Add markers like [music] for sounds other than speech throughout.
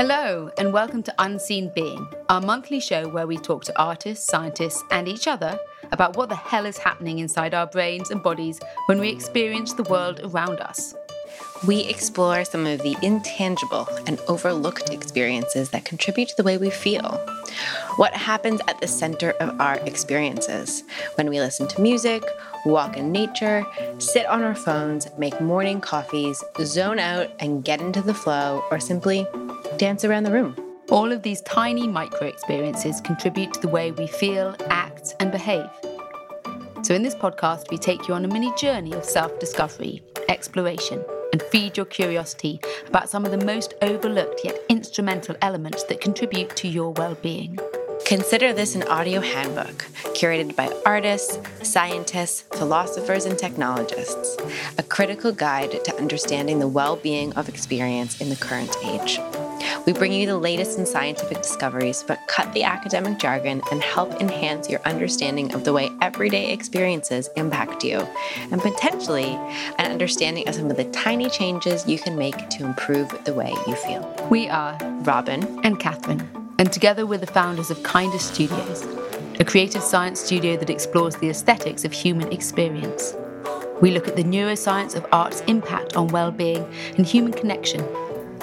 Hello, and welcome to Unseen Being, our monthly show where we talk to artists, scientists, and each other about what the hell is happening inside our brains and bodies when we experience the world around us. We explore some of the intangible and overlooked experiences that contribute to the way we feel. What happens at the center of our experiences when we listen to music, walk in nature, sit on our phones, make morning coffees, zone out and get into the flow, or simply dance around the room. All of these tiny micro experiences contribute to the way we feel, act, and behave. So, in this podcast, we take you on a mini journey of self discovery, exploration, and feed your curiosity about some of the most overlooked yet instrumental elements that contribute to your well being. Consider this an audio handbook curated by artists, scientists, philosophers, and technologists, a critical guide to understanding the well being of experience in the current age. We bring you the latest in scientific discoveries, but cut the academic jargon and help enhance your understanding of the way everyday experiences impact you, and potentially an understanding of some of the tiny changes you can make to improve the way you feel. We are Robin and Catherine, and together we're the founders of Kinda Studios, a creative science studio that explores the aesthetics of human experience. We look at the neuroscience of art's impact on well being and human connection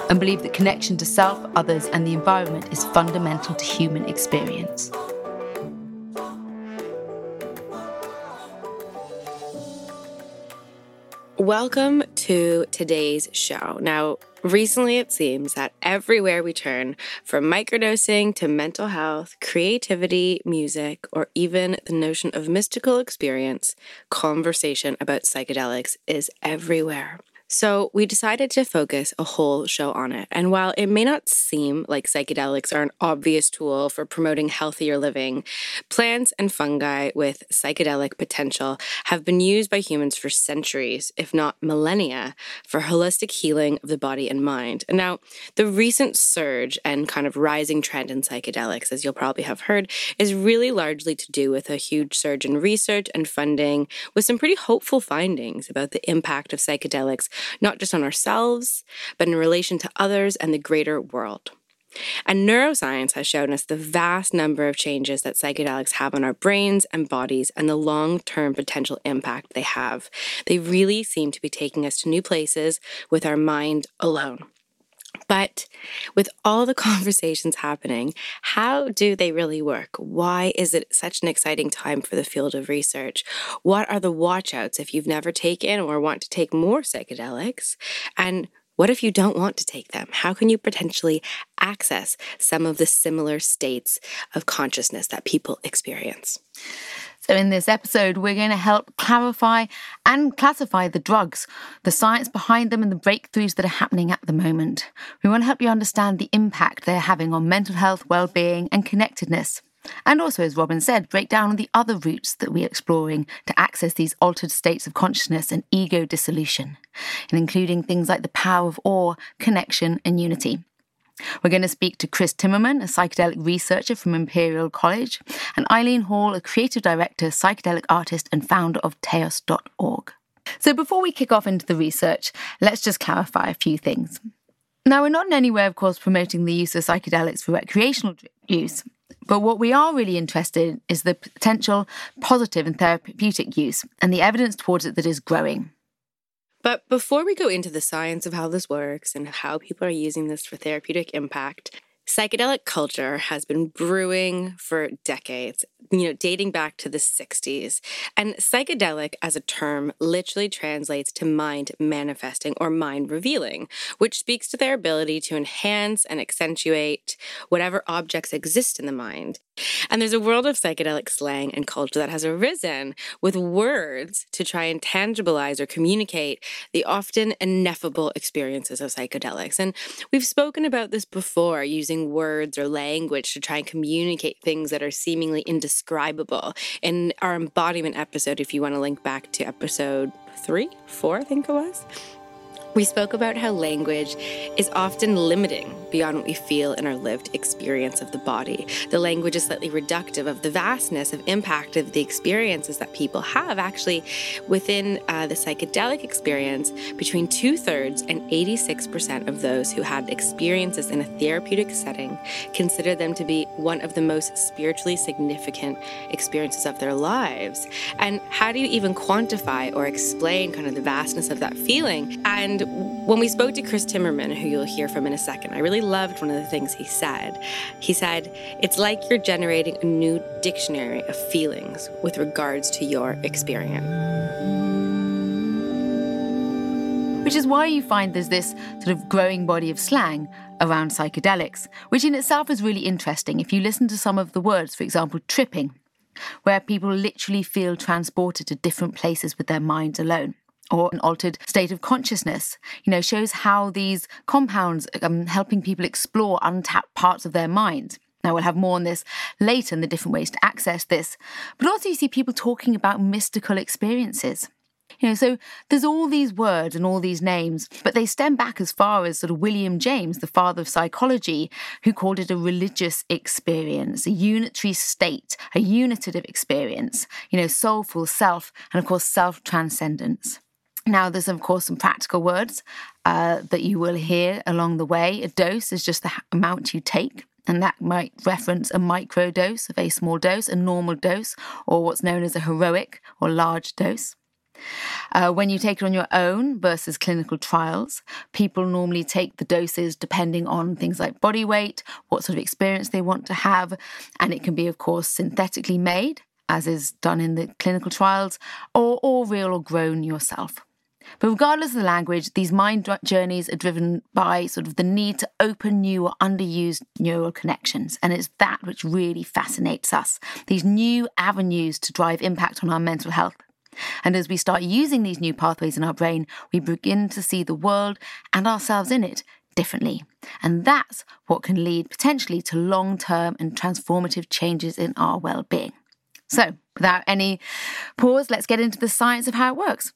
and believe that connection to self, others, and the environment is fundamental to human experience. Welcome to today's show. Now, recently it seems that everywhere we turn, from microdosing to mental health, creativity, music, or even the notion of mystical experience, conversation about psychedelics is everywhere. So, we decided to focus a whole show on it. And while it may not seem like psychedelics are an obvious tool for promoting healthier living, plants and fungi with psychedelic potential have been used by humans for centuries, if not millennia, for holistic healing of the body and mind. And now, the recent surge and kind of rising trend in psychedelics, as you'll probably have heard, is really largely to do with a huge surge in research and funding, with some pretty hopeful findings about the impact of psychedelics not just on ourselves, but in relation to others and the greater world. And neuroscience has shown us the vast number of changes that psychedelics have on our brains and bodies and the long term potential impact they have. They really seem to be taking us to new places with our mind alone. But with all the [laughs] conversations happening, how do they really work? Why is it such an exciting time for the field of research? What are the watchouts if you've never taken or want to take more psychedelics? And what if you don't want to take them? How can you potentially access some of the similar states of consciousness that people experience? So, in this episode, we're going to help clarify and classify the drugs, the science behind them, and the breakthroughs that are happening at the moment. We want to help you understand the impact they're having on mental health, well being, and connectedness. And also, as Robin said, break down the other routes that we're exploring to access these altered states of consciousness and ego dissolution, and including things like the power of awe, connection, and unity. We're going to speak to Chris Timmermann, a psychedelic researcher from Imperial College, and Eileen Hall, a creative director, psychedelic artist, and founder of Teos.org. So before we kick off into the research, let's just clarify a few things. Now, we're not in any way, of course, promoting the use of psychedelics for recreational use, but what we are really interested in is the potential positive and therapeutic use and the evidence towards it that is growing. But before we go into the science of how this works and how people are using this for therapeutic impact, psychedelic culture has been brewing for decades you know, dating back to the 60s. And psychedelic as a term literally translates to mind manifesting or mind revealing, which speaks to their ability to enhance and accentuate whatever objects exist in the mind. And there's a world of psychedelic slang and culture that has arisen with words to try and tangibilize or communicate the often ineffable experiences of psychedelics. And we've spoken about this before using words or language to try and communicate things that are seemingly indescribable. In our embodiment episode, if you want to link back to episode three, four, I think it was, We spoke about how language is often limiting beyond what we feel in our lived experience of the body. The language is slightly reductive of the vastness of impact of the experiences that people have. Actually, within uh, the psychedelic experience, between two thirds and 86% of those who had experiences in a therapeutic setting consider them to be one of the most spiritually significant experiences of their lives. And how do you even quantify or explain kind of the vastness of that feeling? And when we spoke to Chris Timmermann, who you'll hear from in a second, I really loved one of the things he said. He said, It's like you're generating a new dictionary of feelings with regards to your experience. Which is why you find there's this sort of growing body of slang around psychedelics, which in itself is really interesting. If you listen to some of the words, for example, tripping, where people literally feel transported to different places with their minds alone or an altered state of consciousness, you know, shows how these compounds are um, helping people explore untapped parts of their mind. Now, we'll have more on this later and the different ways to access this. But also, you see people talking about mystical experiences. You know, so there's all these words and all these names, but they stem back as far as sort of William James, the father of psychology, who called it a religious experience, a unitary state, a unitative experience, you know, soulful self, and of course, self transcendence. Now, there's of course some practical words uh, that you will hear along the way. A dose is just the amount you take, and that might reference a micro dose, a very small dose, a normal dose, or what's known as a heroic or large dose. Uh, when you take it on your own versus clinical trials, people normally take the doses depending on things like body weight, what sort of experience they want to have, and it can be, of course, synthetically made, as is done in the clinical trials, or, or real or grown yourself. But regardless of the language, these mind journeys are driven by sort of the need to open new or underused neural connections. And it's that which really fascinates us these new avenues to drive impact on our mental health. And as we start using these new pathways in our brain, we begin to see the world and ourselves in it differently. And that's what can lead potentially to long term and transformative changes in our well being. So, without any pause, let's get into the science of how it works.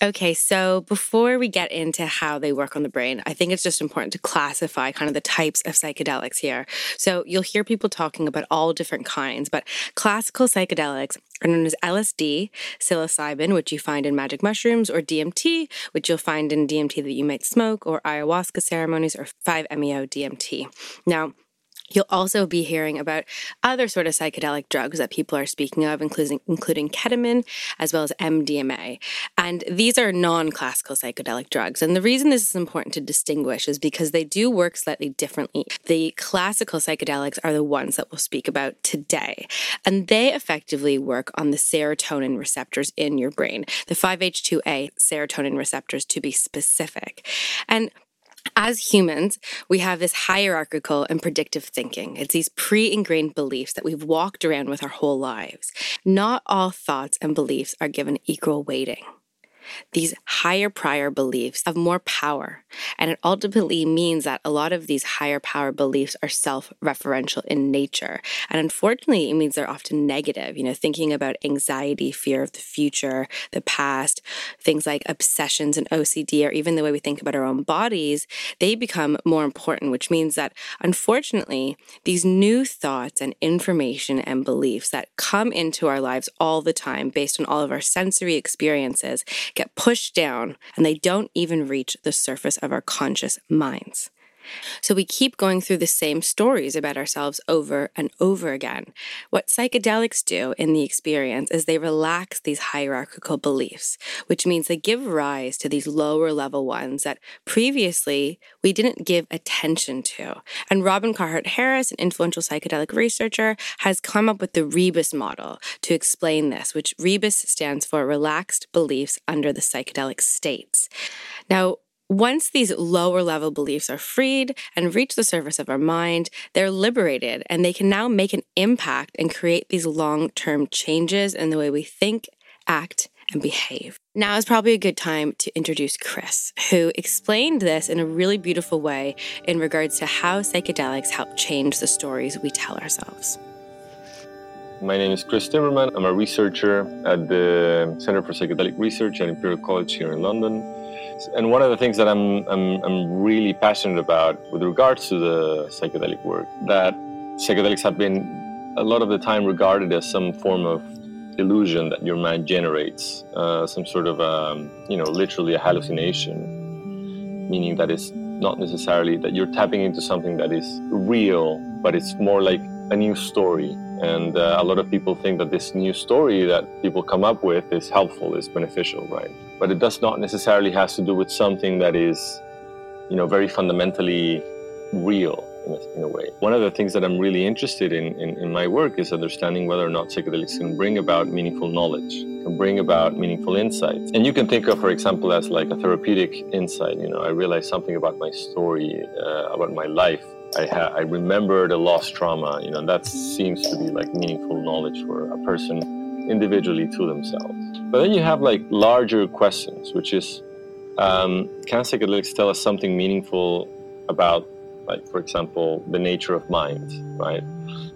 Okay, so before we get into how they work on the brain, I think it's just important to classify kind of the types of psychedelics here. So you'll hear people talking about all different kinds, but classical psychedelics are known as LSD, psilocybin, which you find in magic mushrooms, or DMT, which you'll find in DMT that you might smoke, or ayahuasca ceremonies, or 5-MeO DMT. Now, You'll also be hearing about other sort of psychedelic drugs that people are speaking of, including, including ketamine as well as MDMA. And these are non classical psychedelic drugs. And the reason this is important to distinguish is because they do work slightly differently. The classical psychedelics are the ones that we'll speak about today. And they effectively work on the serotonin receptors in your brain, the 5-HT2A serotonin receptors to be specific. And as humans, we have this hierarchical and predictive thinking. It's these pre ingrained beliefs that we've walked around with our whole lives. Not all thoughts and beliefs are given equal weighting these higher prior beliefs have more power. And it ultimately means that a lot of these higher power beliefs are self referential in nature. And unfortunately, it means they're often negative. You know, thinking about anxiety, fear of the future, the past, things like obsessions and OCD, or even the way we think about our own bodies, they become more important, which means that unfortunately, these new thoughts and information and beliefs that come into our lives all the time based on all of our sensory experiences get pushed down and they don't even reach the surface of our conscious minds. So we keep going through the same stories about ourselves over and over again. What psychedelics do in the experience is they relax these hierarchical beliefs, which means they give rise to these lower level ones that previously we didn't give attention to. And Robin Carhart Harris, an influential psychedelic researcher, has come up with the Rebus model to explain this, which Rebus stands for relaxed beliefs under the psychedelic states. Now, once these lower level beliefs are freed and reach the surface of our mind, they're liberated and they can now make an impact and create these long term changes in the way we think, act, and behave. Now is probably a good time to introduce Chris, who explained this in a really beautiful way in regards to how psychedelics help change the stories we tell ourselves. My name is Chris Timmermann. I'm a researcher at the Center for Psychedelic Research at Imperial College here in London. And one of the things that I'm, I'm, I'm really passionate about with regards to the psychedelic work, that psychedelics have been a lot of the time regarded as some form of illusion that your mind generates, uh, some sort of, um, you know, literally a hallucination, meaning that it's not necessarily that you're tapping into something that is real, but it's more like a new story. And uh, a lot of people think that this new story that people come up with is helpful, is beneficial, right? But it does not necessarily has to do with something that is, you know, very fundamentally real in a, in a way. One of the things that I'm really interested in, in, in my work is understanding whether or not psychedelics can bring about meaningful knowledge, can bring about meaningful insights. And you can think of, for example, as like a therapeutic insight. You know, I realized something about my story, uh, about my life I, ha- I remembered a lost trauma, you know, that seems to be like meaningful knowledge for a person individually to themselves. But then you have like larger questions, which is um, can psychedelics tell us something meaningful about, like, for example, the nature of mind, right?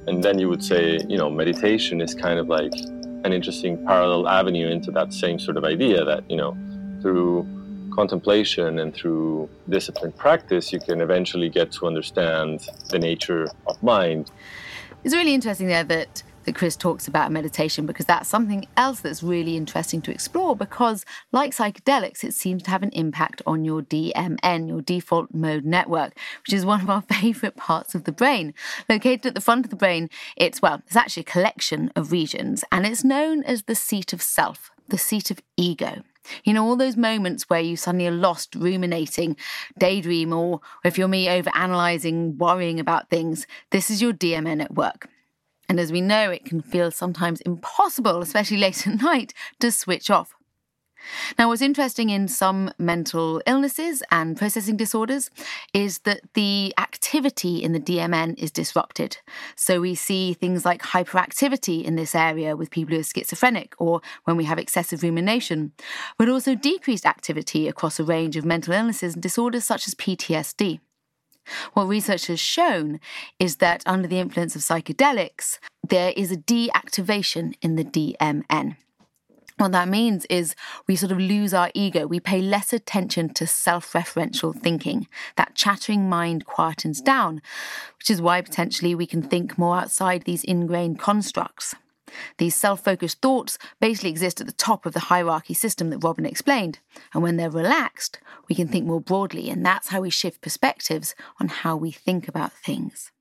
And then you would say, you know, meditation is kind of like an interesting parallel avenue into that same sort of idea that, you know, through contemplation and through disciplined practice, you can eventually get to understand the nature of mind. It's really interesting there that that Chris talks about meditation because that's something else that's really interesting to explore because like psychedelics it seems to have an impact on your DMN your default mode network which is one of our [laughs] favorite parts of the brain located at the front of the brain it's well it's actually a collection of regions and it's known as the seat of self the seat of ego you know, all those moments where you suddenly are lost, ruminating, daydream, or if you're me, over analyzing, worrying about things, this is your DMN at work. And as we know, it can feel sometimes impossible, especially [laughs] late at night, to switch off. Now, what's interesting in some mental illnesses and processing disorders is that the activity in the DMN is disrupted. So we see things like hyperactivity in this area with people who are schizophrenic or when we have excessive rumination, but also decreased activity across a range of mental illnesses and disorders such as PTSD. What research has shown is that under the influence of psychedelics, there is a deactivation in the DMN. What that means is we sort of lose our ego. We pay less attention to self referential thinking. That chattering mind quietens down, which is why potentially we can think more outside these ingrained constructs. These self focused thoughts basically exist at the top of the hierarchy system that Robin explained. And when they're relaxed, we can think more broadly, and that's how we shift perspectives on how we think about things.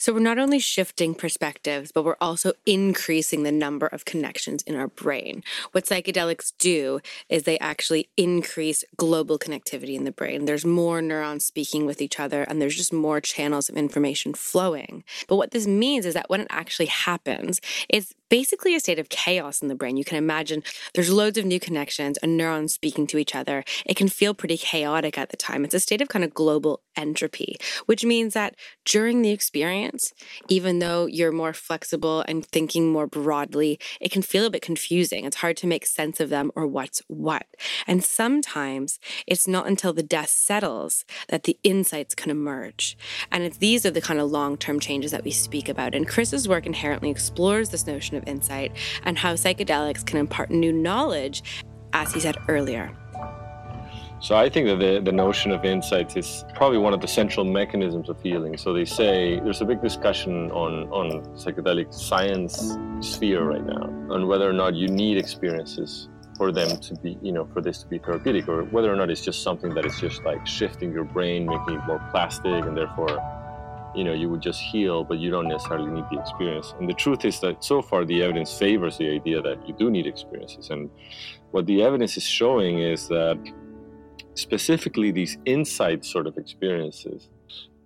So we're not only shifting perspectives, but we're also increasing the number of connections in our brain. What psychedelics do is they actually increase global connectivity in the brain. There's more neurons speaking with each other, and there's just more channels of information flowing. But what this means is that when it actually happens, it's basically a state of chaos in the brain. You can imagine there's loads of new connections and neurons speaking to each other. It can feel pretty chaotic at the time. It's a state of kind of global entropy, which means that during the experience, even though you're more flexible and thinking more broadly, it can feel a bit confusing. It's hard to make sense of them or what's what. And sometimes it's not until the dust settles that the insights can emerge. And these are the kind of long term changes that we speak about. And Chris's work inherently explores this notion of insight and how psychedelics can impart new knowledge, as he said earlier. So I think that the, the notion of insight is probably one of the central mechanisms of healing. So they say there's a big discussion on, on psychedelic science sphere right now on whether or not you need experiences for them to be, you know, for this to be therapeutic, or whether or not it's just something that is just like shifting your brain, making it more plastic, and therefore you know you would just heal but you don't necessarily need the experience. And the truth is that so far the evidence favors the idea that you do need experiences. And what the evidence is showing is that specifically these insight sort of experiences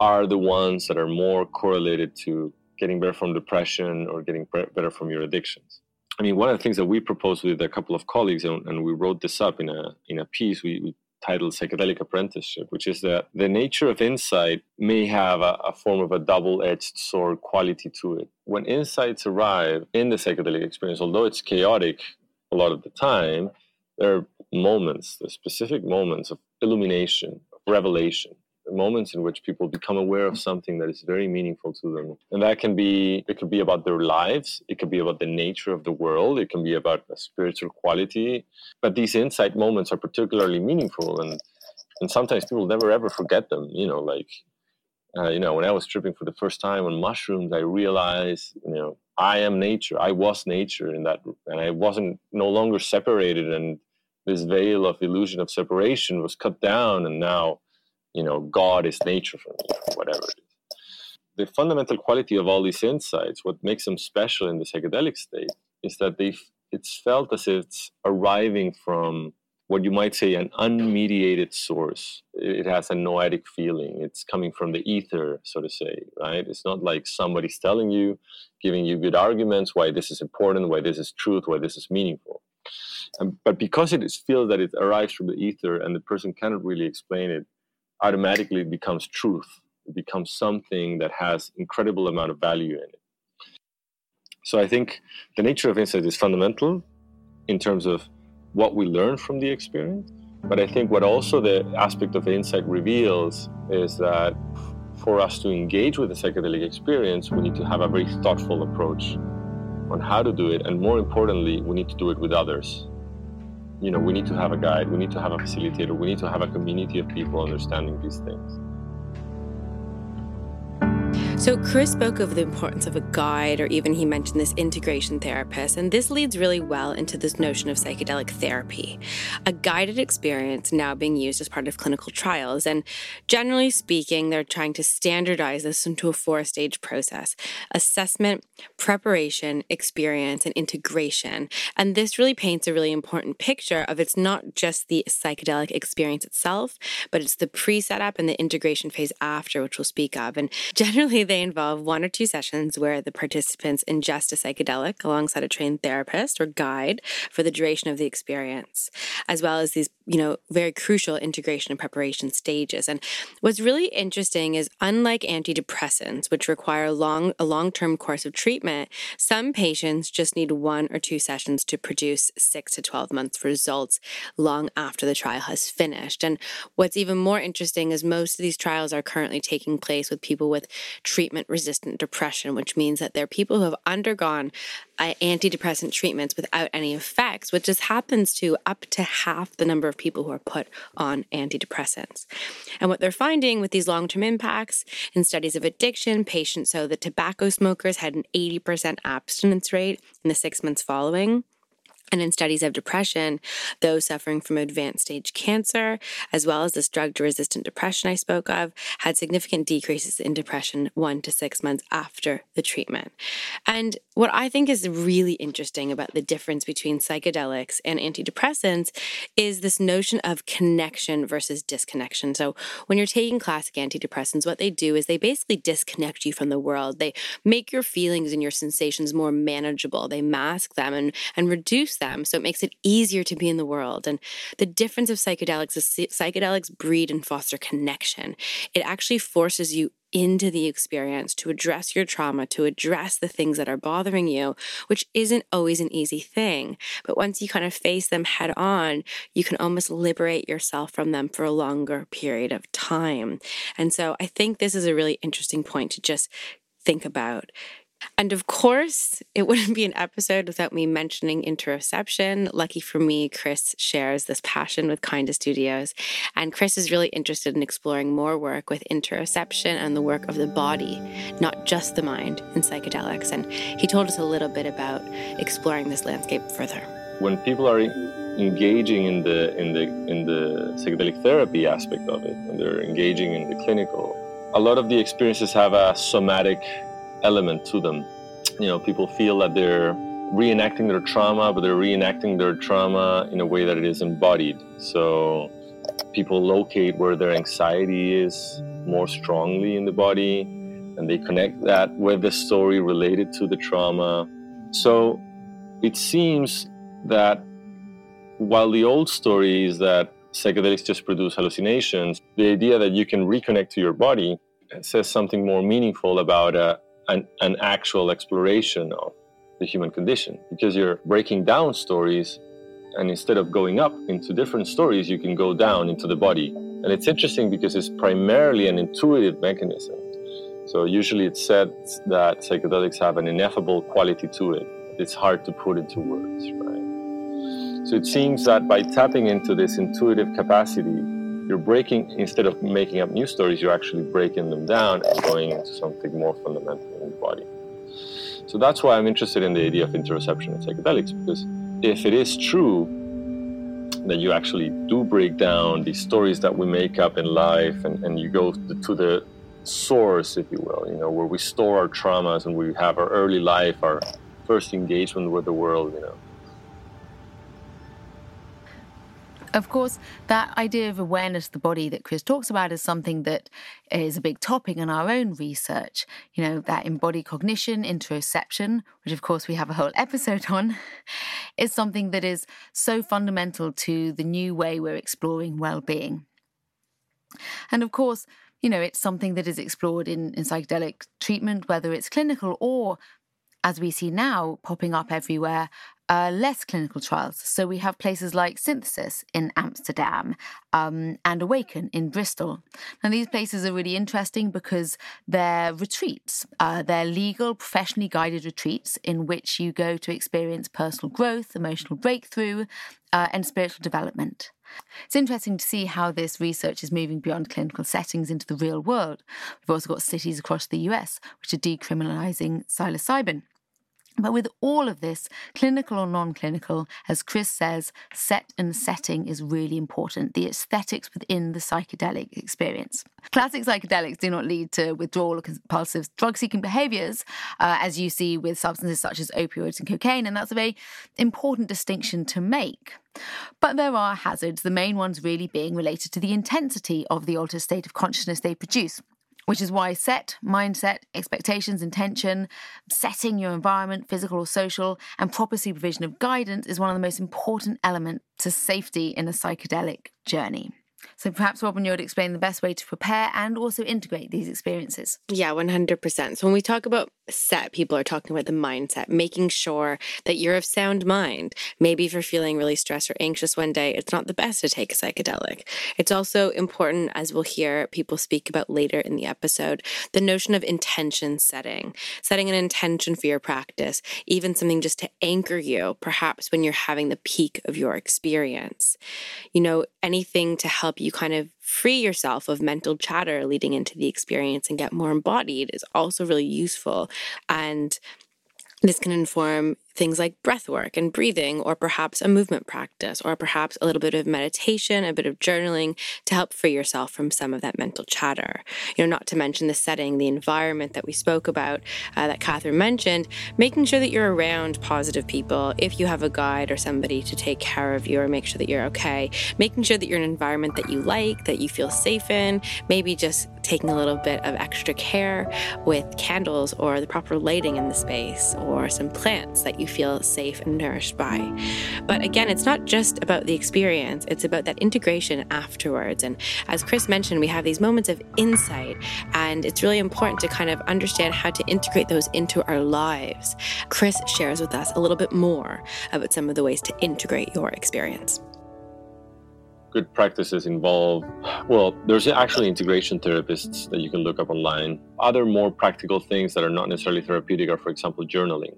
are the ones that are more correlated to getting better from depression or getting better from your addictions. I mean one of the things that we proposed with a couple of colleagues and, and we wrote this up in a in a piece we, we titled Psychedelic Apprenticeship, which is that the nature of insight may have a, a form of a double edged sword quality to it. When insights arrive in the psychedelic experience, although it's chaotic a lot of the time, there are moments, the specific moments of illumination, of revelation, moments in which people become aware of something that is very meaningful to them and that can be it could be about their lives it could be about the nature of the world it can be about a spiritual quality but these insight moments are particularly meaningful and and sometimes people never ever forget them. You know, like uh, you know, when I was tripping for the first time on mushrooms, I realized, you know, I am nature. I was nature in that, and I wasn't no longer separated. And this veil of illusion of separation was cut down, and now, you know, God is nature for me, whatever it is. The fundamental quality of all these insights, what makes them special in the psychedelic state, is that they it's felt as if it's arriving from what you might say an unmediated source. It has a noetic feeling. It's coming from the ether, so to say, right? It's not like somebody's telling you, giving you good arguments why this is important, why this is truth, why this is meaningful. Um, but because it is feels that it arrives from the ether and the person cannot really explain it, automatically becomes truth. It becomes something that has incredible amount of value in it. So I think the nature of insight is fundamental in terms of what we learn from the experience. But I think what also the aspect of insight reveals is that for us to engage with the psychedelic experience, we need to have a very thoughtful approach on how to do it. And more importantly, we need to do it with others. You know, we need to have a guide, we need to have a facilitator, we need to have a community of people understanding these things. So, Chris spoke of the importance of a guide, or even he mentioned this integration therapist, and this leads really well into this notion of psychedelic therapy, a guided experience now being used as part of clinical trials. And generally speaking, they're trying to standardize this into a four stage process assessment, preparation, experience, and integration. And this really paints a really important picture of it's not just the psychedelic experience itself, but it's the pre setup and the integration phase after, which we'll speak of. And [laughs] generally, they involve one or two sessions where the participants ingest a psychedelic alongside a trained therapist or guide for the duration of the experience, as well as these, you know, very crucial integration and preparation stages. And what's really interesting is unlike antidepressants, which require a long a long-term course of treatment, some patients just need one or two sessions to produce six to 12 months results long after the trial has finished. And what's even more interesting is most of these trials are currently taking place with people with treatment resistant depression, which means that they're people who have undergone uh, antidepressant treatments without any effects, which just happens to up to half the number of people who are put on antidepressants. And what they're finding with these long term impacts in studies of addiction, patients show that tobacco smokers had an 80% abstinence rate in the six months following. And in studies of depression, those suffering from advanced stage cancer, as well as this drug resistant depression I spoke of, had significant decreases in depression one to six months after the treatment. And what I think is really interesting about the difference between psychedelics and antidepressants is this notion of connection versus disconnection. So, when you're taking classic antidepressants, what they do is they basically disconnect you from the world. They make your feelings and your sensations more manageable, they mask them and, and reduce them. So, it makes it easier to be in the world. And the difference of psychedelics is psychedelics breed and foster connection. It actually forces you into the experience to address your trauma, to address the things that are bothering you, which isn't always an easy thing. But once you kind of face them head on, you can almost liberate yourself from them for a longer period of time. And so I think this is a really interesting point to just think about. And of course, it wouldn't be an episode without me mentioning interoception. Lucky for me, Chris shares this passion with Kinda Studios. And Chris is really interested in exploring more work with interoception and the work of the body, not just the mind, in psychedelics. And he told us a little bit about exploring this landscape further. When people are engaging in the in the in the psychedelic therapy aspect of it, and they're engaging in the clinical, a lot of the experiences have a somatic element to them. You know, people feel that they're reenacting their trauma, but they're reenacting their trauma in a way that it is embodied. So people locate where their anxiety is more strongly in the body, and they connect that with the story related to the trauma. So it seems that while the old story is that psychedelics just produce hallucinations, the idea that you can reconnect to your body says something more meaningful about a, an, an actual exploration of the human condition. Because you're breaking down stories and instead of going up into different stories you can go down into the body. And it's interesting because it's primarily an intuitive mechanism. So usually it's said that psychedelics have an ineffable quality to it. It's hard to put into words right? So it seems that by tapping into this intuitive capacity you're breaking instead of making up new stories you're actually breaking them down and going into something more fundamental in the body. So that's why i'm interested in the idea of interoception and psychedelics because if it is true that you actually do break down these stories that we make up in life and, and you go to the source if you will you know where we store our traumas and we have our early life our first engagement with the world you know Of course, that idea of awareness of the body that Chris talks about is something that is a big topic in our own research. You know, that embodied cognition, interoception, which of course we have a whole [laughs] episode on, is something that is so fundamental to the new way we're exploring well being. And of course, you know, it's something that is explored in, in psychedelic treatment, whether it's clinical or as we see now popping up everywhere, uh, less clinical trials. So we have places like Synthesis in Amsterdam um, and Awaken in Bristol. And these places are really interesting because they're retreats. Uh, they're legal, professionally guided retreats in which you go to experience personal growth, emotional breakthrough, uh, and spiritual development. It's interesting to see how this research is moving beyond clinical settings into the real world. We've also got cities across the US which are decriminalizing psilocybin. But with all of this, clinical or non clinical, as Chris says, set and setting is really important, the aesthetics within the psychedelic experience. Classic psychedelics do not lead to withdrawal or compulsive drug seeking behaviors, uh, as you see with substances such as opioids and cocaine, and that's a very important distinction to make. But there are hazards, the main ones really being related to the intensity of the altered state of consciousness they produce which is why set, mindset, expectations, intention, setting your environment, physical or social, and proper supervision of guidance is one of the most important elements to safety in a psychedelic journey. So perhaps, Robin, you would explain the best way to prepare and also integrate these experiences. Yeah, 100%. So when we talk about set, people are talking about the mindset, making sure that you're of sound mind. Maybe if you're feeling really stressed or anxious one day, it's not the best to take a psychedelic. It's also important, as we'll hear people speak about later in the episode, the notion of intention setting, setting an intention for your practice, even something just to anchor you, perhaps when you're having the peak of your experience. You know, anything to help you kind of free yourself of mental chatter leading into the experience and get more embodied is also really useful. And this can inform things like breath work and breathing, or perhaps a movement practice, or perhaps a little bit of meditation, a bit of journaling to help free yourself from some of that mental chatter. You know, not to mention the setting, the environment that we spoke about, uh, that Catherine mentioned, making sure that you're around positive people. If you have a guide or somebody to take care of you or make sure that you're okay, making sure that you're in an environment that you like, that you feel safe in, maybe just taking a little bit of extra care with candles or the proper lighting in the space or some plants that you feel safe and nourished by. But again, it's not just about the experience, it's about that integration afterwards. And as Chris mentioned, we have these moments of insight, and it's really important to kind of understand how to integrate those into our lives. Chris shares with us a little bit more about some of the ways to integrate your experience good practices involve well there's actually integration therapists that you can look up online other more practical things that are not necessarily therapeutic are for example journaling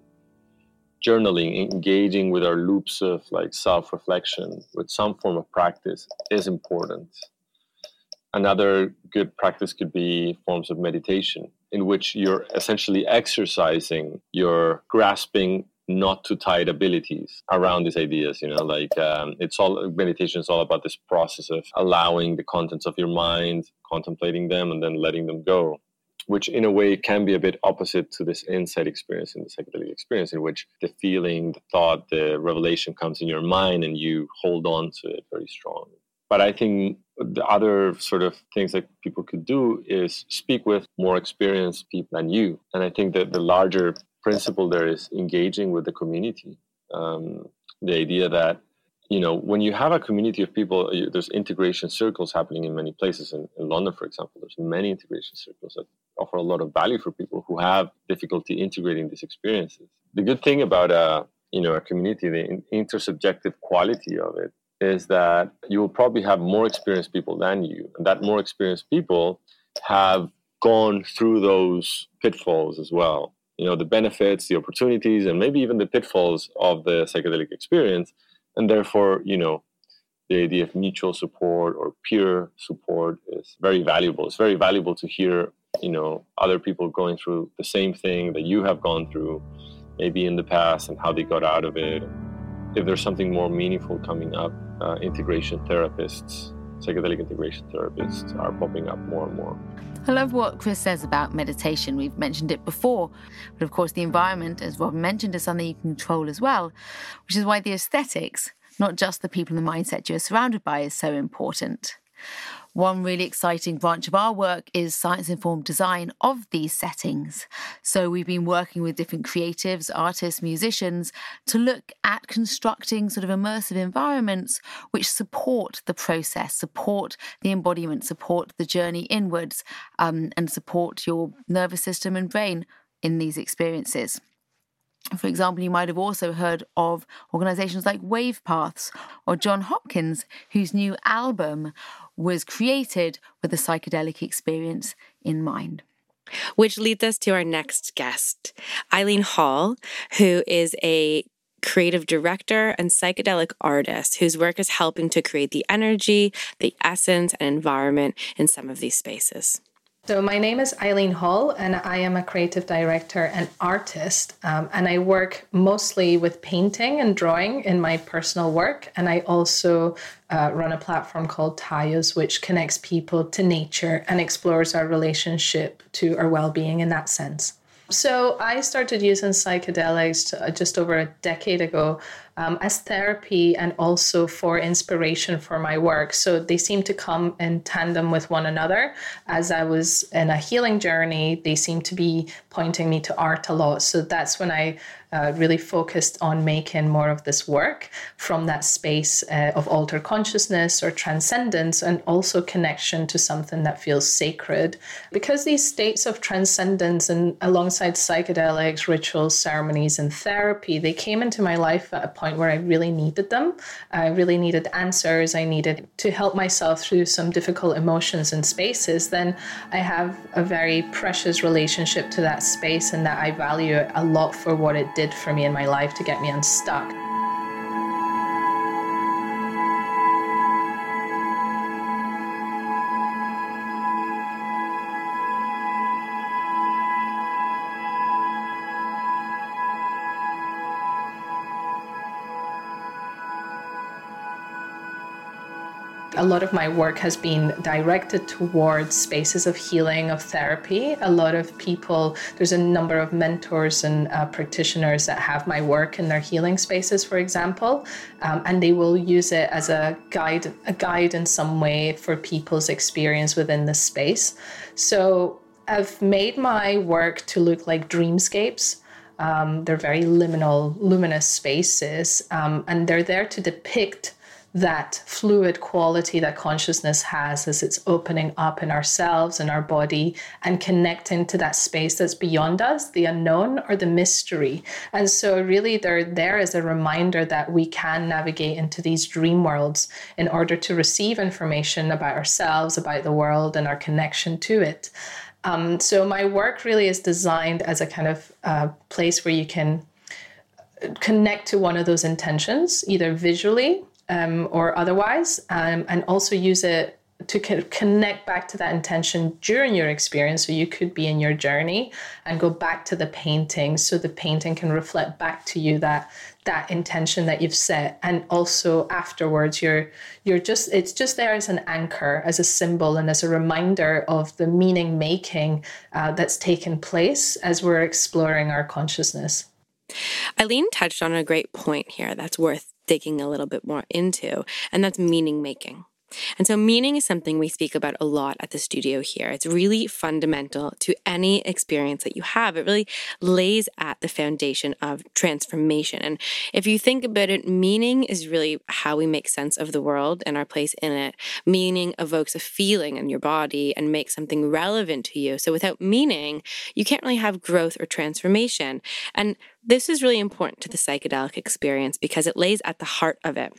journaling, engaging with our loops of like self reflection with some form of practice is important. Another good practice could be forms of meditation, in which you're essentially exercising your grasping not too tight abilities around these ideas you know like um, it's all meditation is all about this process of allowing the contents of your mind contemplating them and then letting them go which in a way can be a bit opposite to this insight experience in the psychedelic experience, in which the feeling, the thought, the revelation comes in your mind and you hold on to it very strongly. But I think the other sort of things that people could do is speak with more experienced people than you. And I think that the larger principle there is engaging with the community. Um, the idea that you know, when you have a community of people, uh, there's integration circles happening in many places. In, in, London, for example, there's many integration circles that offer a lot of value for people who have difficulty integrating these experiences. The good thing about a, you know, a community, the intersubjective quality of it, is that you will probably have more experienced people than you, and that more experienced people have gone through those pitfalls as well. You know, the benefits, the opportunities, and maybe even the pitfalls of the psychedelic experience and therefore you know the idea of mutual support or peer support is very valuable. It's very valuable to hear, you know, other people going through the same thing that you have gone through, maybe in the past, and how they got out of it. If there's something more meaningful coming up, uh, integration therapists, psychedelic integration therapists are popping up more and more. I love what Chris says about meditation. We've mentioned it before. But of course, the environment, as Rob mentioned, is something you can control as well, which is why the aesthetics not just the people and the mindset you're surrounded by, is so important. One really exciting branch of our work is science informed design of these settings. So, we've been working with different creatives, artists, musicians to look at constructing sort of immersive environments which support the process, support the embodiment, support the journey inwards, um, and support your nervous system and brain in these experiences. For example, you might have also heard of organizations like Wavepaths or Jon Hopkins, whose new album was created with a psychedelic experience in mind. Which leads us to our next guest, Eileen Hall, who is a creative director and psychedelic artist whose work is helping to create the energy, the essence, and environment in some of these spaces. So, my name is Eileen Hall, and I am a creative director and artist. Um, and I work mostly with painting and drawing in my personal work. And I also uh, run a platform called Tayos, which connects people to nature and explores our relationship to our well being in that sense. So, I started using psychedelics uh, just over a decade ago um, as therapy and also for inspiration for my work. So they seem to come in tandem with one another. As I was in a healing journey, they seem to be pointing me to art a lot. So that's when I uh, really focused on making more of this work from that space uh, of altered consciousness or transcendence and also connection to something that feels sacred. Because these states of transcendence and alongside psychedelics, rituals, ceremonies, and therapy, they came into my life at a point where I really needed them. I really needed answers. I needed to help myself through some difficult emotions and spaces. Then I have a very precious relationship to that space and that I value it a lot for what it did for me in my life to get me unstuck. A lot of my work has been directed towards spaces of healing, of therapy. A lot of people, there's a number of mentors and uh, practitioners that have my work in their healing spaces, for example, um, and they will use it as a guide, a guide in some way for people's experience within the space. So I've made my work to look like dreamscapes. Um, they're very liminal, luminous spaces, um, and they're there to depict that fluid quality that consciousness has as it's opening up in ourselves and our body and connecting to that space that's beyond us, the unknown or the mystery. And so, really, they're there as a reminder that we can navigate into these dream worlds in order to receive information about ourselves, about the world, and our connection to it. Um, so, my work really is designed as a kind of uh, place where you can connect to one of those intentions, either visually um, or otherwise, um, and also use it to connect back to that intention during your experience. So you could be in your journey and go back to the painting, so the painting can reflect back to you that that intention that you've set, and also afterwards, you're you're just it's just there as an anchor, as a symbol, and as a reminder of the meaning making uh, that's taken place as we're exploring our consciousness. Eileen touched on a great point here that's worth digging a little bit more into, and that's meaning making. And so, meaning is something we speak about a lot at the studio here. It's really fundamental to any experience that you have. It really lays at the foundation of transformation. And if you think about it, meaning is really how we make sense of the world and our place in it. Meaning evokes a feeling in your body and makes something relevant to you. So, without meaning, you can't really have growth or transformation. And this is really important to the psychedelic experience because it lays at the heart of it.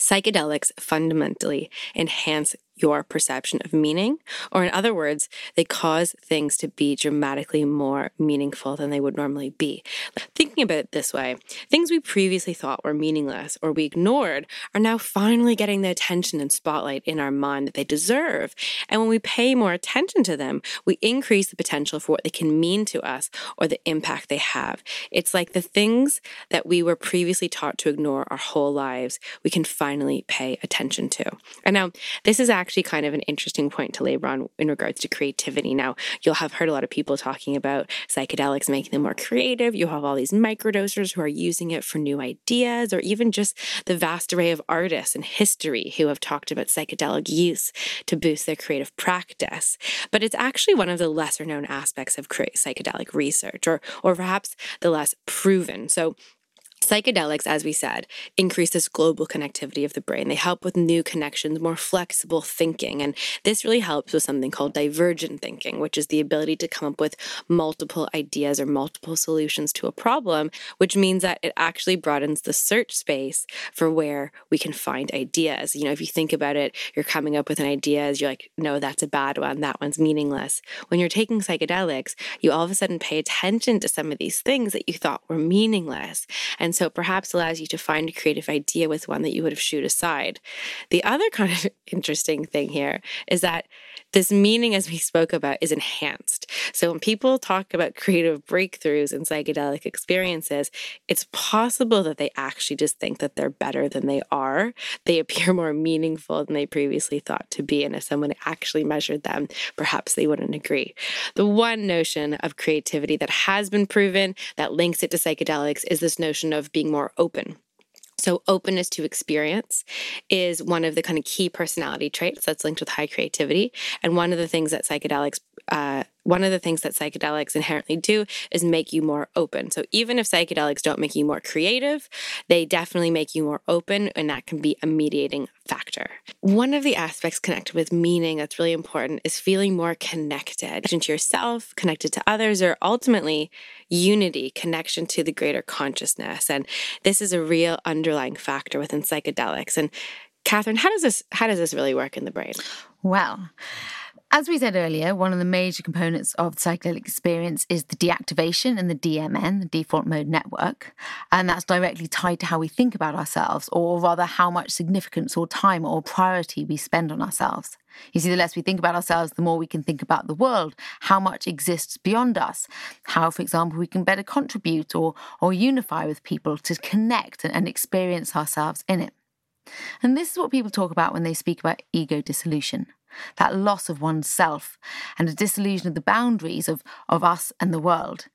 Psychedelics fundamentally enhance your perception of meaning. Or, in other words, they cause things to be dramatically more meaningful than they would normally be. Thinking about it this way, things we previously thought were meaningless or we ignored are now finally getting the attention and spotlight in our mind that they deserve. And when we pay more attention to them, we increase the potential for what they can mean to us or the impact they have. It's like the things that we were previously taught to ignore our whole lives, we can finally pay attention to. And now, this is actually kind of an interesting point to labor on in regards to creativity. Now, you'll have heard a lot of people talking about psychedelics making them more creative. You have all these microdosers who are using it for new ideas, or even just the vast array of artists and history who have talked about psychedelic use to boost their creative practice. But it's actually one of the lesser known aspects of psychedelic research, or, or perhaps the less proven. So Psychedelics, as we said, increase this global connectivity of the brain. They help with new connections, more flexible thinking. And this really helps with something called divergent thinking, which is the ability to come up with multiple ideas or multiple solutions to a problem, which means that it actually broadens the search space for where we can find ideas. You know, if you think about it, you're coming up with an idea as you're like, no, that's a bad one. That one's meaningless. When you're taking psychedelics, you all of a sudden pay attention to some of these things that you thought were meaningless. And and so perhaps allows you to find a creative idea with one that you would have shooed aside. The other kind of [laughs] interesting thing here is that this meaning, as we spoke about, is enhanced. So when people talk about creative breakthroughs and psychedelic experiences, it's possible that they actually just think that they're better than they are. They appear [laughs] more meaningful than they previously thought to be. And if someone actually measured them, perhaps they wouldn't agree. The one notion of creativity that has been proven that links it to psychedelics is this notion of being more open. So, openness to experience is one of the kind of key personality traits that's linked with high creativity. And one of the things that psychedelics uh, one of the things that psychedelics inherently do is make you more open. So even if psychedelics don't make you more creative, they definitely make you more open, and that can be a mediating factor. One of the aspects connected with meaning that's really important is feeling more connected to yourself, connected to others, or ultimately unity, connection to the greater consciousness. And this is a real underlying factor within psychedelics. And Catherine, how does this how does this really work in the brain? Well, as we said earlier, one of the major components of the psychedelic experience is the deactivation and the DMN, the default mode network. And that's directly tied to how we think about ourselves, or rather, how much significance or time or priority we spend on ourselves. You see, the less we think about ourselves, the more we can think about the world, how much exists beyond us, how, for example, we can better contribute or, or unify with people to connect and experience ourselves in it. And this is what people talk about when they speak about ego dissolution that loss of oneself and a disillusion of the boundaries of, of us and the world.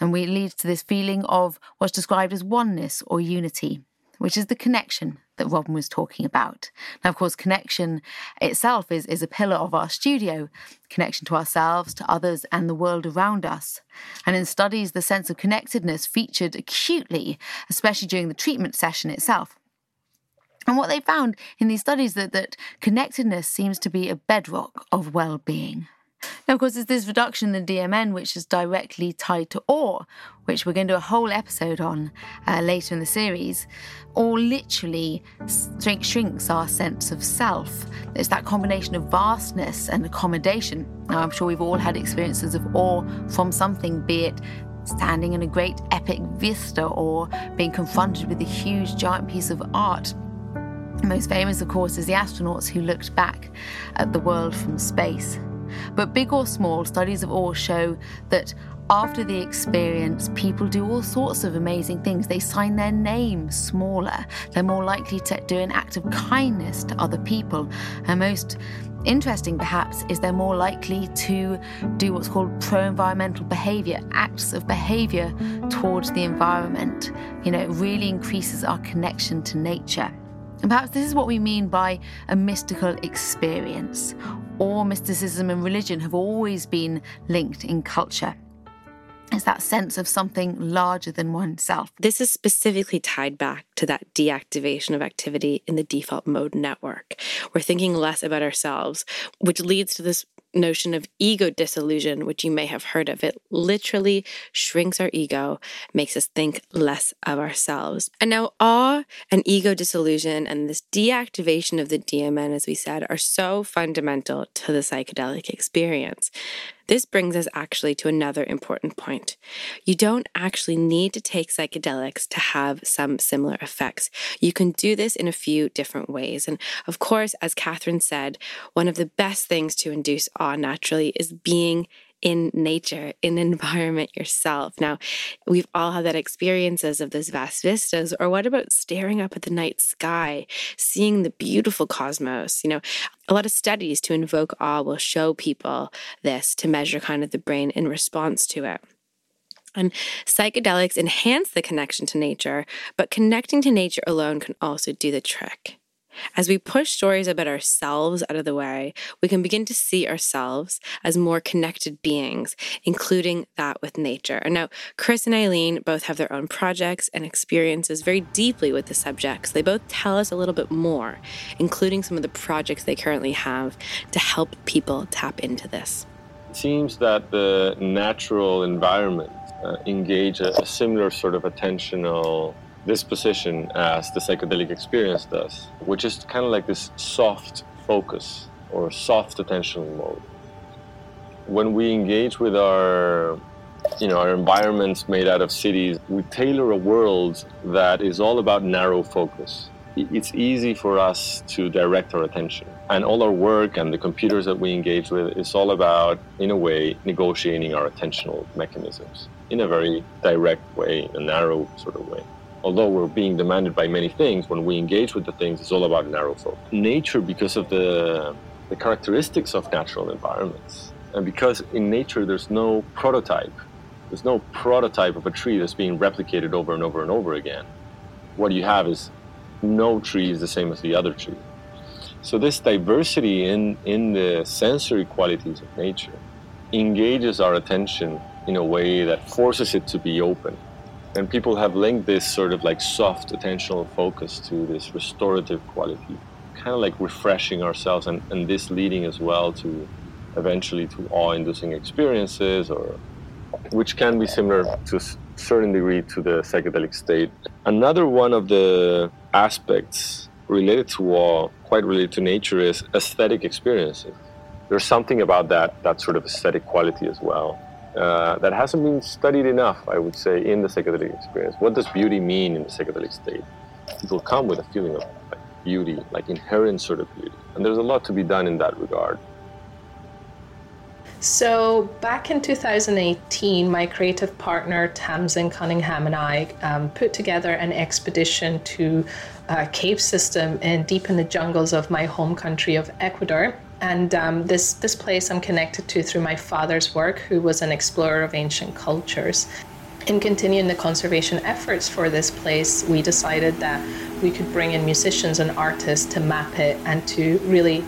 And we leads to this feeling of what's described as oneness or unity, which is the connection that Robin was talking about. Now, of course, connection itself is, is a pillar of our studio connection to ourselves, to others, and the world around us. And in studies, the sense of connectedness featured acutely, especially during the treatment session itself. And what they found in these studies that that connectedness seems to be a bedrock of well-being. Now, of course, there's this reduction in the DMN, which is directly tied to awe, which we're going to do a whole episode on uh, later in the series. Awe literally shrink, shrinks our sense of self. It's that combination of vastness and accommodation. Now, I'm sure we've all had experiences of awe from something, be it standing in a great epic vista or being confronted with a huge giant piece of art most famous, of course, is the astronauts who looked back at the world from space. But big or small, studies of awe show that after the experience, people do all sorts of amazing things. They sign their name smaller. They're more likely to do an act of kindness to other people. And most interesting, perhaps, is they're more likely to do what's called pro environmental behavior, acts of behavior towards the environment. You know, it really increases our connection to nature. And perhaps this is what we mean by a mystical experience. Or mysticism and religion have always been linked in culture. It's that sense of something larger than oneself. This is specifically tied back to that deactivation of activity in the default mode network. We're thinking less about ourselves, which leads to this notion of ego disillusion, which you may have heard of. It literally shrinks our ego, makes us think less of ourselves. And now, awe and ego disillusion and this deactivation of the DMN, as we said, are so fundamental to the psychedelic experience. This brings us actually to another important point. You don't actually need to take psychedelics to have some similar effects. You can do this in a few different ways. And of course, as Catherine said, one of the best things to induce awe naturally is being in nature, in the [laughs] environment yourself. Now, we've all had that experiences of those vast vistas, or what about staring up at the night sky, seeing the beautiful cosmos? You know, a lot of studies to invoke awe will show people this to measure kind of the brain in response to it. And psychedelics enhance the connection to nature, but connecting to nature alone can also do the trick. As we push stories about ourselves out of the way, we can begin to see ourselves as more connected beings, including that with nature. And now, Chris and Eileen both have their own projects and experiences very deeply with the subjects. They both tell us a little bit more, including some of the projects they currently have to help people tap into this. It seems that the natural environment uh, engage a, a similar sort of attentional disposition as the psychedelic experience does, which is kind of like this soft focus or soft attentional mode. When we engage with our you know, our environments made out of cities, we tailor a world that is all about narrow focus. It's easy for us to direct our attention. And all our work and the computers that we engage with is all about, in a way, negotiating our attentional mechanisms in a very direct way, in a narrow sort of way although we're being demanded by many things, when we engage with the things, it's all about narrow focus. Nature, because of the, the characteristics of natural environments, and because in nature there's no prototype, there's no prototype of a tree that's being replicated over and over and over again. What you have is no tree is the same as the other tree. So this diversity in, in the sensory qualities of nature engages our attention in a way that forces it to be open and people have linked this sort of like soft attentional focus to this restorative quality, kind of like refreshing ourselves, and, and this leading as well to eventually to awe-inducing experiences, or which can be similar to a certain degree to the psychedelic state. Another one of the aspects related to awe, quite related to nature, is aesthetic experiences. There's something about that that sort of aesthetic quality as well uh, that hasn't been studied enough, I would say, in the psychedelic experience. What does beauty mean in the psychedelic state? People come with a feeling of like, beauty, like inherent sort of beauty. And there's a lot to be done in that regard. So, back in 2018, my creative partner Tamsin Cunningham and I um, put together an expedition to a cave system in deep in the jungles of my home country of Ecuador. And um, this, this place I'm connected to through my father's work, who was an explorer of ancient cultures. In continuing the conservation efforts for this place, we decided that we could bring in musicians and artists to map it and to really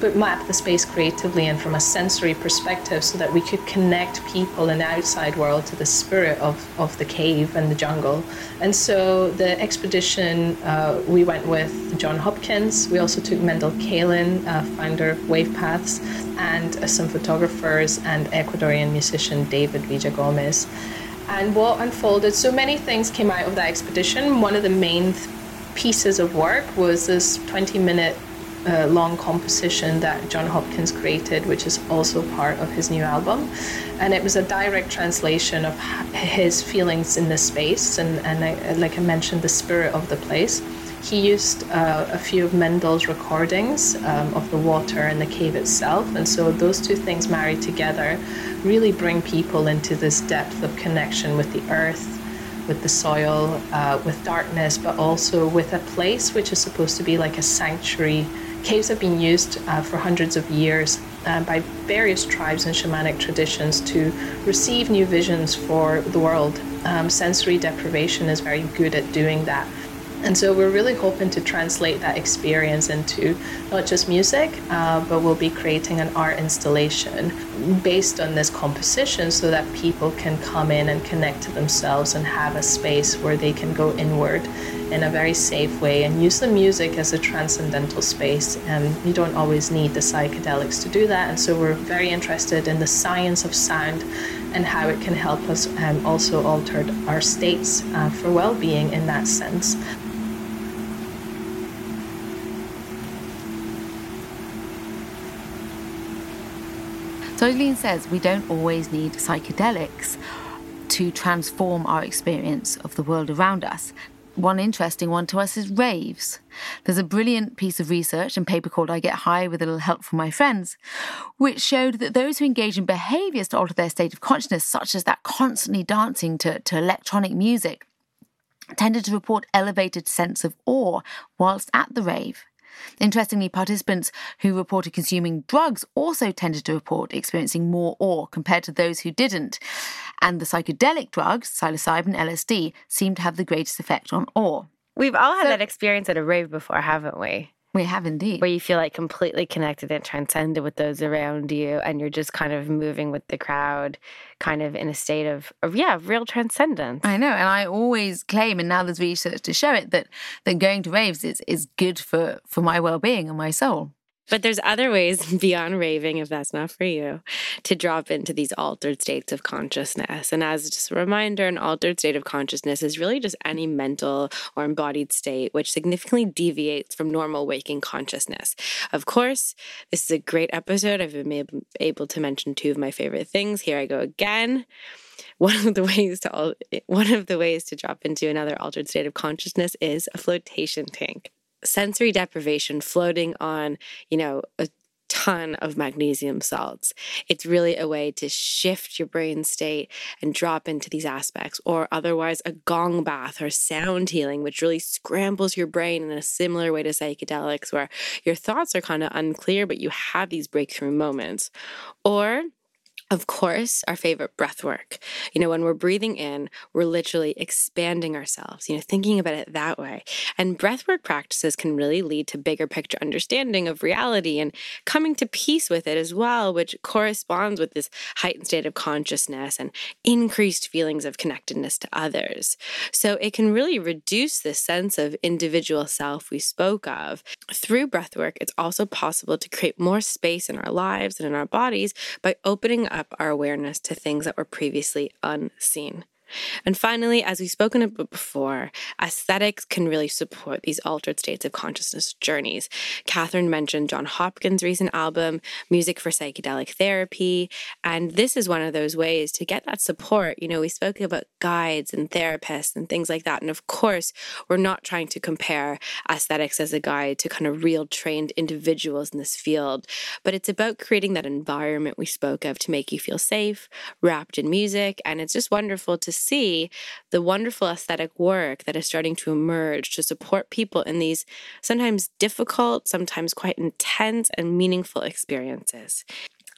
but map the space creatively and from a sensory perspective so that we could connect people in the outside world to the spirit of, of the cave and the jungle. And so the expedition, uh, we went with Jon Hopkins. We also took Mendel Kaelin, uh, founder of Wavepaths, and uh, some photographers and Ecuadorian musician David Villagomez. And what unfolded, so many things came out of that expedition. One of the main pieces of work was this 20 minute uh, long composition that Jon Hopkins created, which is also part of his new album. And it was a direct translation of his feelings in this space, and, and I, like I mentioned, the spirit of the place. He used uh, a few of Mendel's recordings um, of the water and the cave itself, and so those two things married together really bring people into this depth of connection with the earth, with the soil, uh, with darkness, but also with a place which is supposed to be like a sanctuary Caves have been used uh, for hundreds of years uh, by various tribes and shamanic traditions to receive new visions for the world. Um, sensory deprivation is very good at doing that. And so we're really hoping to translate that experience into not just music, uh, but we'll be creating an art installation based on this composition so that people can come in and connect to themselves and have a space where they can go inward in a very safe way and use the music as a transcendental space. And you don't always need the psychedelics to do that. And so we're very interested in the science of sound and how it can help us um, also alter our states uh, for well being in that sense. So says we don't always need psychedelics to transform our experience of the world around us. One interesting one to us is raves. There's a brilliant piece of research and paper called I Get High with a little help from my friends, which showed that those who engage in behaviors to alter their state of consciousness, such as that constantly dancing to, to electronic music, tended to report elevated sense of awe whilst at the rave. Interestingly, participants who reported consuming drugs also tended to report experiencing more awe compared to those who didn't. And the psychedelic drugs, psilocybin, LSD, seem to have the greatest effect on awe. We've all had so, that experience at a rave before, haven't we? We have indeed. Where you feel like completely connected and transcended with those around you, and you're just kind of moving with the crowd, kind of in a state of, of yeah, real transcendence. I know, and I always claim, and now there's research to show it, that that going to raves is is good for for my well being and my soul. But there's other ways [laughs] beyond raving, if that's not for you, to drop into these altered states of consciousness. And as just a reminder, an altered state of consciousness is really just any mental or embodied state which significantly deviates from normal waking consciousness. Of course, this is a great episode. I've been able to mention two of my favorite things. Here I go again [laughs] one of the ways to eh, one of the ways to drop into another altered state of consciousness is a flotation tank sensory deprivation floating on, you know, a ton of magnesium salts. It's really a way to shift your brain state and drop into these aspects, or otherwise a gong bath or sound healing, which really scrambles your brain in a similar way to psychedelics, where your thoughts are kind of unclear, but you have these breakthrough moments. Or of course, our favorite breath work. You know, when we're breathing in, we're literally expanding ourselves, you know, thinking about it that way. And breathwork practices can really lead to bigger picture understanding of reality and coming to peace with it as well, which corresponds with this heightened state of consciousness and increased feelings of connectedness to others. So it can really reduce this sense of individual self we spoke of. Through breathwork, it's also possible to create more space in our lives and in our bodies by opening up our awareness to things that were previously unseen. And finally, as we've spoken about before, aesthetics can really support these altered states of consciousness journeys. Catherine mentioned Jon Hopkins' recent album, Music for Psychedelic Therapy, and this is one of those ways to get that support. You know, we spoke about guides and therapists and things like that. And of course, we're not trying to compare aesthetics as a guide to kind of real trained individuals in this field, but it's about creating that environment we spoke of to make you feel safe, wrapped in music. And it's just wonderful to see the wonderful aesthetic work that is starting to emerge to support people in these sometimes difficult, sometimes quite intense and meaningful experiences.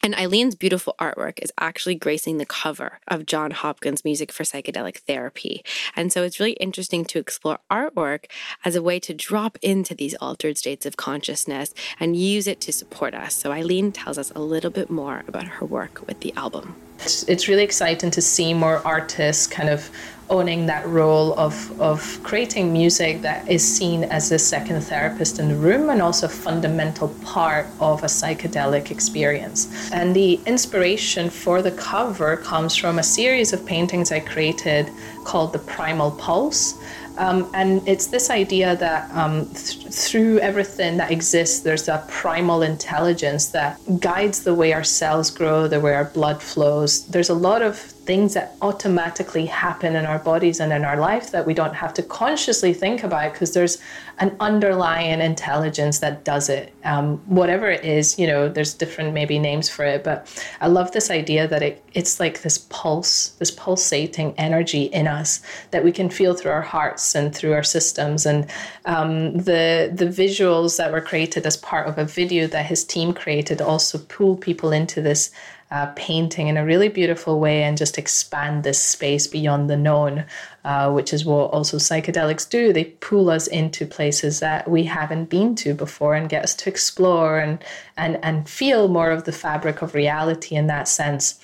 And Eileen's beautiful artwork is actually gracing the cover of Jon Hopkins' Music for Psychedelic Therapy. And so it's really interesting to explore artwork as a way to drop into these altered states of consciousness and use it to support us. So Eileen tells us a little bit more about her work with the album. It's, it's really exciting to see more artists kind of owning that role of, of creating music that is seen as the second therapist in the room and also a fundamental part of a psychedelic experience. And the inspiration for the cover comes from a series of paintings I created called The Primal Pulse. Um, and it's this idea that um, th- through everything that exists, there's a primal intelligence that guides the way our cells grow, the way our blood flows. There's a lot of things that automatically happen in our bodies and in our life that we don't have to consciously think about because there's an underlying intelligence that does it. Um, whatever it is, you know, there's different maybe names for it, but I love this idea that it, it's like this pulse, this pulsating energy in us that we can feel through our hearts and through our systems. And um, the the visuals that were created as part of a video that his team created also pull people into this uh, painting in a really beautiful way and just expand this space beyond the known, uh, which is what also psychedelics do. They pull us into places that we haven't been to before and get us to explore and and and feel more of the fabric of reality in that sense.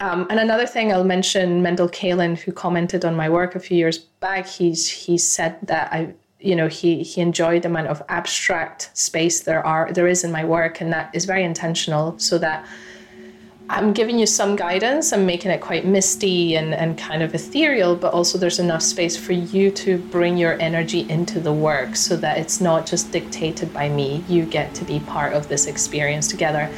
Um, and another thing I'll mention, Mendel Kaelin, who commented on my work a few years back, he's he said that I you know he he enjoyed the amount of abstract space there are there is in my work and that is very intentional so that I'm giving you some guidance. I'm making it quite misty and, and kind of ethereal, but also there's enough space for you to bring your energy into the work so that it's not just dictated by me. You get to be part of this experience together.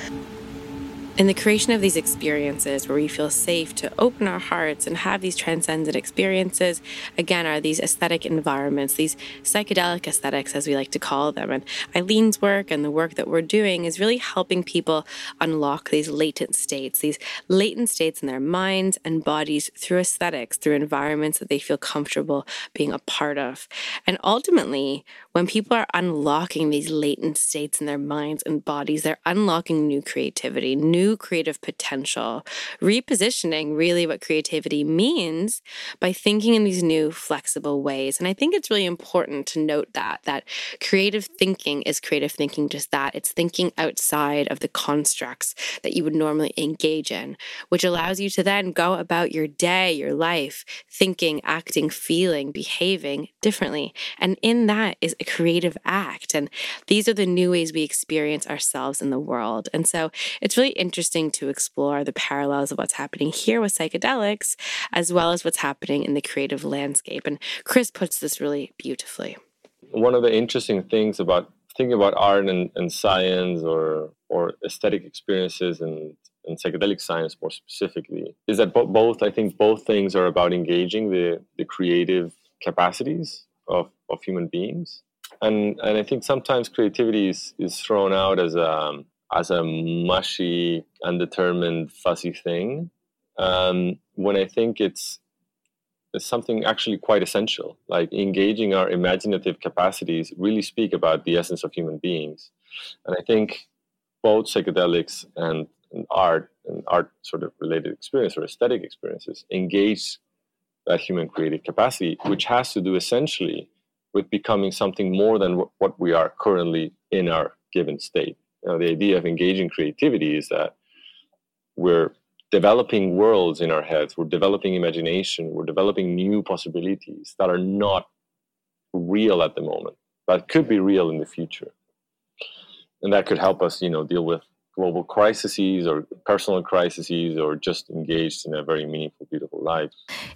In the creation of these experiences where we feel safe to open our hearts and have these transcendent experiences, again, are these aesthetic environments, these psychedelic aesthetics, as we like to call them. And Eileen's work and the work that we're doing is really helping people unlock these latent states, these latent states in their minds and bodies through aesthetics, through environments that they feel comfortable being a part of. And ultimately, when people are unlocking these latent states in their minds and bodies, they're unlocking new creativity, new creative potential, repositioning really what creativity means by thinking in these new flexible ways. And I think it's really important to note that that creative thinking is creative thinking just that. It's thinking outside of the constructs that you would normally engage in, which allows you to then go about your day, your life, thinking, acting, feeling, behaving differently. And in that is a creative act. And these are the new ways we experience ourselves in the world. And so it's really interesting to explore the parallels of what's happening here with psychedelics, as well as what's happening in the creative landscape. And Chris puts this really beautifully. One of the interesting things about thinking about art and, and science or, or aesthetic experiences and and psychedelic science more specifically is that both i think both things are about engaging the, the creative capacities of, of human beings and and I think sometimes creativity is, is thrown out as a as a mushy, undetermined, fuzzy thing. Um, when I think it's it's something actually quite essential. Like engaging our imaginative capacities really speak about the essence of human beings, and I think both psychedelics and, and art and art sort of related experience or aesthetic experiences engage that human creative capacity, which has to do essentially with becoming something more than what we are currently in our given state. You know, the idea of engaging creativity is that we're developing worlds in our heads, we're developing imagination, we're developing new possibilities that are not real at the moment, but could be real in the future. And that could help us, you know, deal with global crises or personal crises or just engaged in a very meaningful, beautiful life.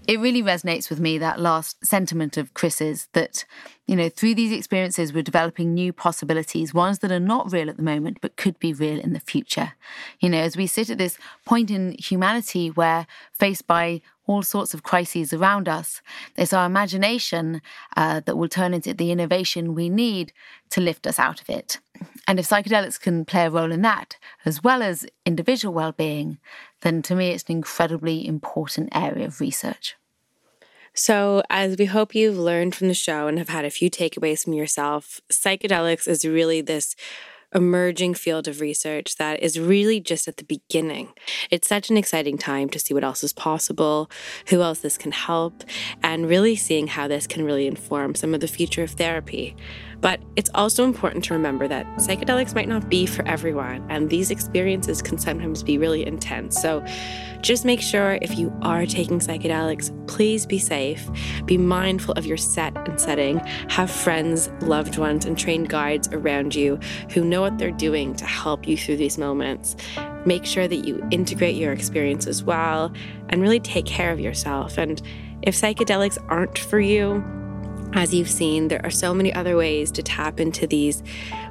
It really resonates with me that last sentiment of Chris's that, you know, through these experiences, we're developing new possibilities, ones that are not real at the moment, but could be real in the future. You know, as we sit at this point in humanity where faced by all sorts of crises around us. It's our imagination uh, that will turn into the innovation we need to lift us out of it. And if psychedelics can play a role in that, as well as individual well being, then to me it's an incredibly important area of research. So, as we hope you've learned from the show and have had a few takeaways from yourself, psychedelics is really this emerging field of research that is really just at the beginning. It's such an exciting time to see what else is possible, who else this can help, and really seeing how this can really inform some of the future of therapy. But it's also important to remember that psychedelics might not be for everyone, and these experiences can sometimes be really intense. So just make sure if you are taking psychedelics, please be safe, be mindful of your set and setting, have friends, loved ones, and trained guides around you who know what they're doing to help you through these moments. Make sure that you integrate your experience as well and really take care of yourself. And if psychedelics aren't for you, as you've seen, there are so many other ways to tap into these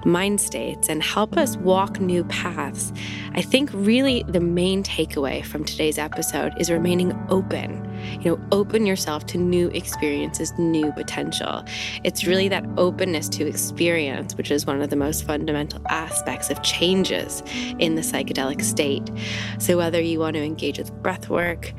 mind states and help us walk new paths. I think really the main takeaway from today's episode is remaining open. You know, open yourself to new experiences, new potential. It's really that openness to experience, which is one of the most fundamental aspects of changes in the psychedelic state. So, whether you want to engage with breath work,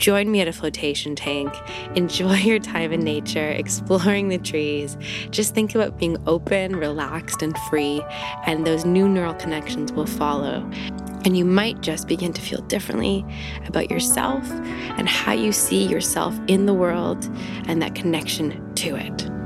Join me at a flotation tank. Enjoy your time in nature, exploring the trees. Just think about being open, relaxed, and free, and those new neural connections will follow. And you might just begin to feel differently about yourself and how you see yourself in the world and that connection to it.